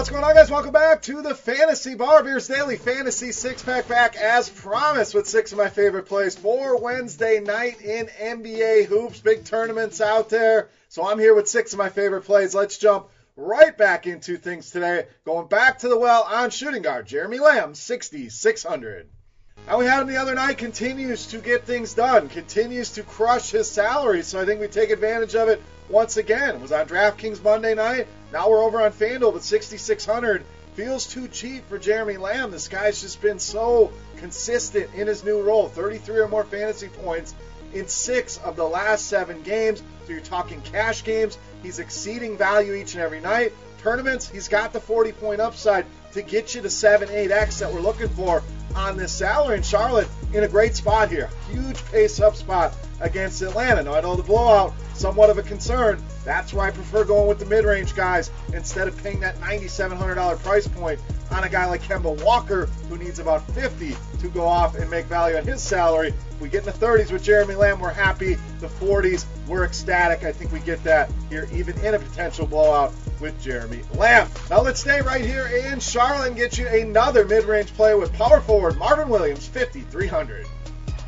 What's going on, guys? Welcome back to the Fantasy Bar Beers Daily Fantasy Six Pack back as promised with six of my favorite plays for Wednesday night in NBA hoops. Big tournaments out there. So I'm here with six of my favorite plays. Let's jump right back into things today. Going back to the well on shooting guard, Jeremy Lamb, 6,600. How we had him the other night continues to get things done, continues to crush his salary. So I think we take advantage of it once again. It was on DraftKings Monday night. Now we're over on FanDuel, but 6,600 feels too cheap for Jeremy Lamb. This guy's just been so consistent in his new role 33 or more fantasy points in six of the last seven games. So you're talking cash games. He's exceeding value each and every night. Tournaments, he's got the 40 point upside to get you to 7 8x that we're looking for on this salary. And Charlotte in a great spot here. Huge pace up spot against Atlanta. Now, I know the blowout, somewhat of a concern. That's why I prefer going with the mid range guys instead of paying that $9,700 price point on a guy like Kemba Walker who needs about 50 to go off and make value on his salary. We get in the 30s with Jeremy Lamb, we're happy. The 40s, we're ecstatic. I think we get that here, even in a potential blowout with Jeremy Lamb. Now let's stay right here in Charlotte and gets you another mid-range play with power forward Marvin Williams, 5,300.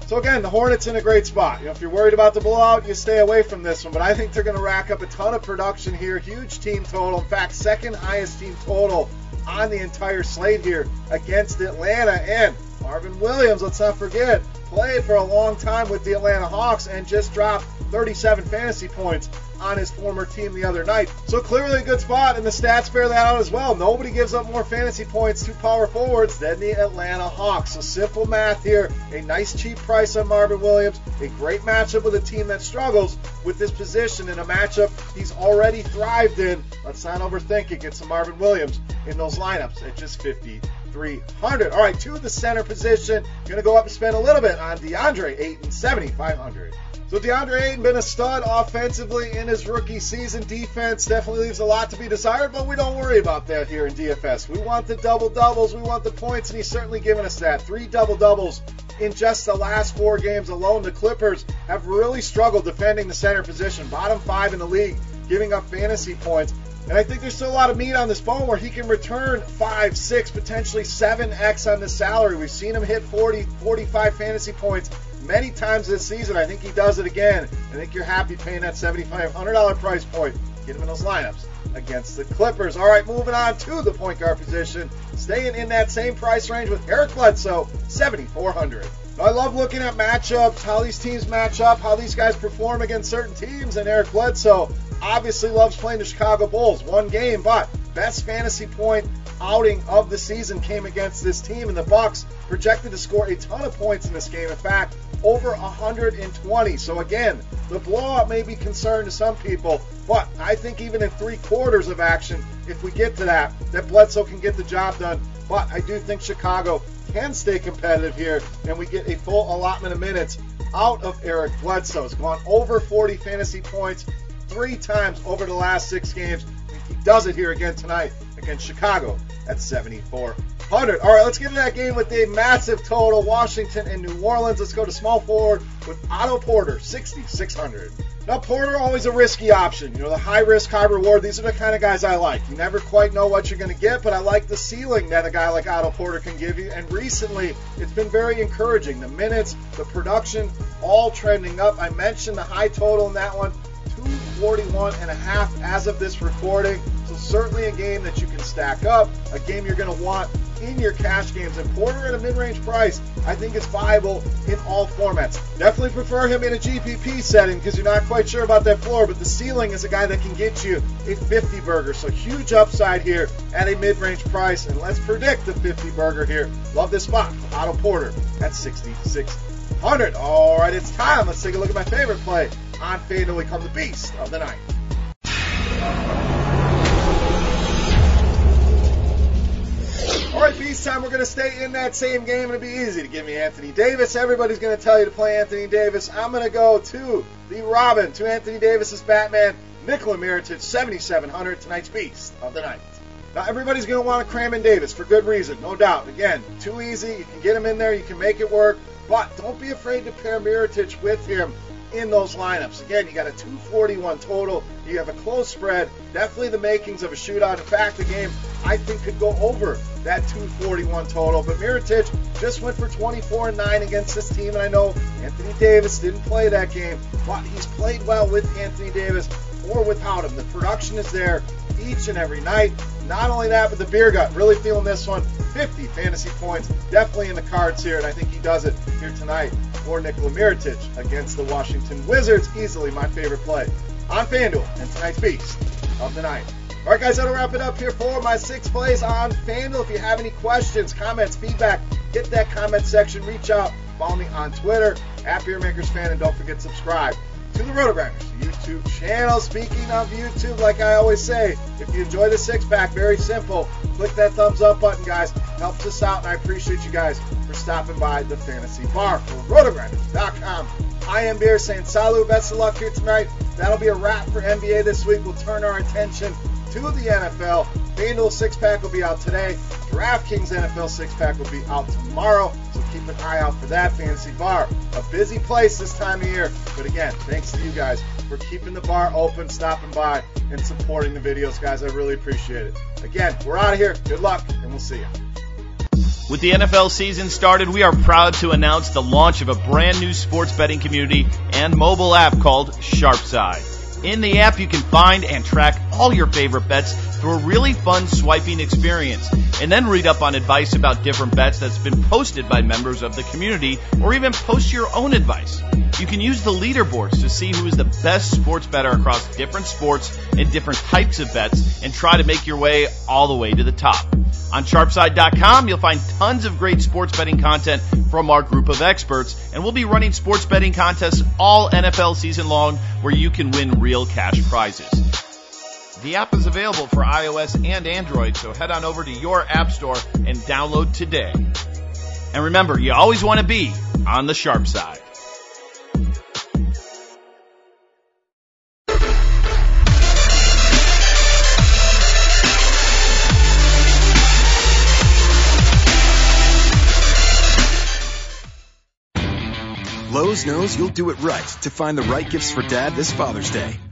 So again, the Hornets in a great spot. You know, if you're worried about the blowout, you stay away from this one. But I think they're going to rack up a ton of production here. Huge team total. In fact, second highest team total on the entire slate here against Atlanta. And Marvin Williams, let's not forget, played for a long time with the Atlanta Hawks and just dropped 37 fantasy points on his former team the other night. So clearly a good spot, and the stats bear that out as well. Nobody gives up more fantasy points to power forwards than the Atlanta Hawks. So simple math here. A nice cheap price on Marvin Williams. A great matchup with a team that struggles with this position in a matchup he's already thrived in. Let's not overthink it. Get some Marvin Williams in those lineups at just 50. 300. All right, to the center position. Going to go up and spend a little bit on DeAndre Ayton, 7,500. So DeAndre Ayton been a stud offensively in his rookie season. Defense definitely leaves a lot to be desired, but we don't worry about that here in DFS. We want the double doubles, we want the points, and he's certainly given us that. Three double doubles in just the last four games alone. The Clippers have really struggled defending the center position, bottom five in the league, giving up fantasy points. And I think there's still a lot of meat on this bone where he can return five, six, potentially seven X on the salary. We've seen him hit 40, 45 fantasy points many times this season. I think he does it again. I think you're happy paying that $7,500 price point. Get him in those lineups against the Clippers. All right, moving on to the point guard position. Staying in that same price range with Eric Bledsoe, $7,400. I love looking at matchups, how these teams match up, how these guys perform against certain teams, and Eric Bledsoe obviously loves playing the Chicago Bulls. One game, but best fantasy point outing of the season came against this team, and the Bucks projected to score a ton of points in this game. In fact, over 120. So again, the blowout may be concerned to some people, but I think even in three quarters of action, if we get to that, that Bledsoe can get the job done. But I do think Chicago can stay competitive here, and we get a full allotment of minutes out of Eric Bledsoe. He's gone over 40 fantasy points three times over the last six games. He does it here again tonight against Chicago at 7,400. All right, let's get into that game with a massive total. Washington and New Orleans. Let's go to small forward with Otto Porter, 6,600. Now, Porter, always a risky option. You know, the high risk, high reward. These are the kind of guys I like. You never quite know what you're going to get, but I like the ceiling that a guy like Otto Porter can give you. And recently, it's been very encouraging. The minutes, the production, all trending up. I mentioned the high total in that one. 241 and a half as of this recording. So certainly a game that you can stack up, a game you're going to want in your cash games. And Porter at a mid-range price, I think is viable in all formats. Definitely prefer him in a GPP setting because you're not quite sure about that floor, but the ceiling is a guy that can get you a 50 burger. So huge upside here at a mid-range price. And let's predict the 50 burger here. Love this spot. Otto Porter at 6600. All right, it's time. Let's take a look at my favorite play on FanDuel. We come the beast of the night. Right, time. We're going to stay in that same game. It'll be easy to give me Anthony Davis. Everybody's going to tell you to play Anthony Davis. I'm going to go to the Robin, to Anthony Davis's Batman, Nikola Mirotic, 7,700. Tonight's beast of the night. Now, everybody's going to want to cram in Davis for good reason, no doubt. Again, too easy. You can get him in there, you can make it work, but don't be afraid to pair Mirotic with him in those lineups. Again, you got a 241 total. You have a close spread. Definitely the makings of a shootout. In fact, the game I think could go over that 241 total. But Mirotic just went for 24 and 9 against this team, and I know Anthony Davis didn't play that game, but he's played well with Anthony Davis or without him. The production is there each and every night. Not only that, but the beer gut. Really feeling this one. 50 fantasy points. Definitely in the cards here, and I think he does it here tonight for Nikola Mirotic against the Washington Wizards. Easily my favorite play on FanDuel and tonight's beast of the night. All right, guys, that'll wrap it up here for my six plays on FanDuel. If you have any questions, comments, feedback, hit that comment section. Reach out. Follow me on Twitter at BeerMakersFan, and don't forget to subscribe to the Rotogrinders YouTube channel. Speaking of YouTube, like I always say, if you enjoy the six pack, very simple. Click that thumbs up button, guys. Helps us out, and I appreciate you guys for stopping by the Fantasy Bar for Rotogrinders.com. I am Beer saying salut, best of luck here tonight. That'll be a wrap for NBA this week. We'll turn our attention to the NFL. FanDuel six pack will be out today. DraftKings NFL six pack will be out tomorrow. So keep an eye out for that fantasy bar. A busy place this time of year. But again, thanks to you guys for keeping the bar open, stopping by, and supporting the videos, guys. I really appreciate it. Again, we're out of here. Good luck, and we'll see you. With the NFL season started, we are proud to announce the launch of a brand new sports betting community and mobile app called Sharpside. In the app, you can find and track all your favorite bets through a really fun swiping experience, and then read up on advice about different bets that's been posted by members of the community, or even post your own advice. You can use the leaderboards to see who is the best sports better across different sports and different types of bets, and try to make your way all the way to the top. On sharpside.com, you'll find tons of great sports betting content from our group of experts, and we'll be running sports betting contests all NFL season long where you can win real cash prizes. The app is available for iOS and Android, so head on over to your app store and download today. And remember, you always want to be on the sharp side. Lowe's knows you'll do it right to find the right gifts for dad this Father's Day.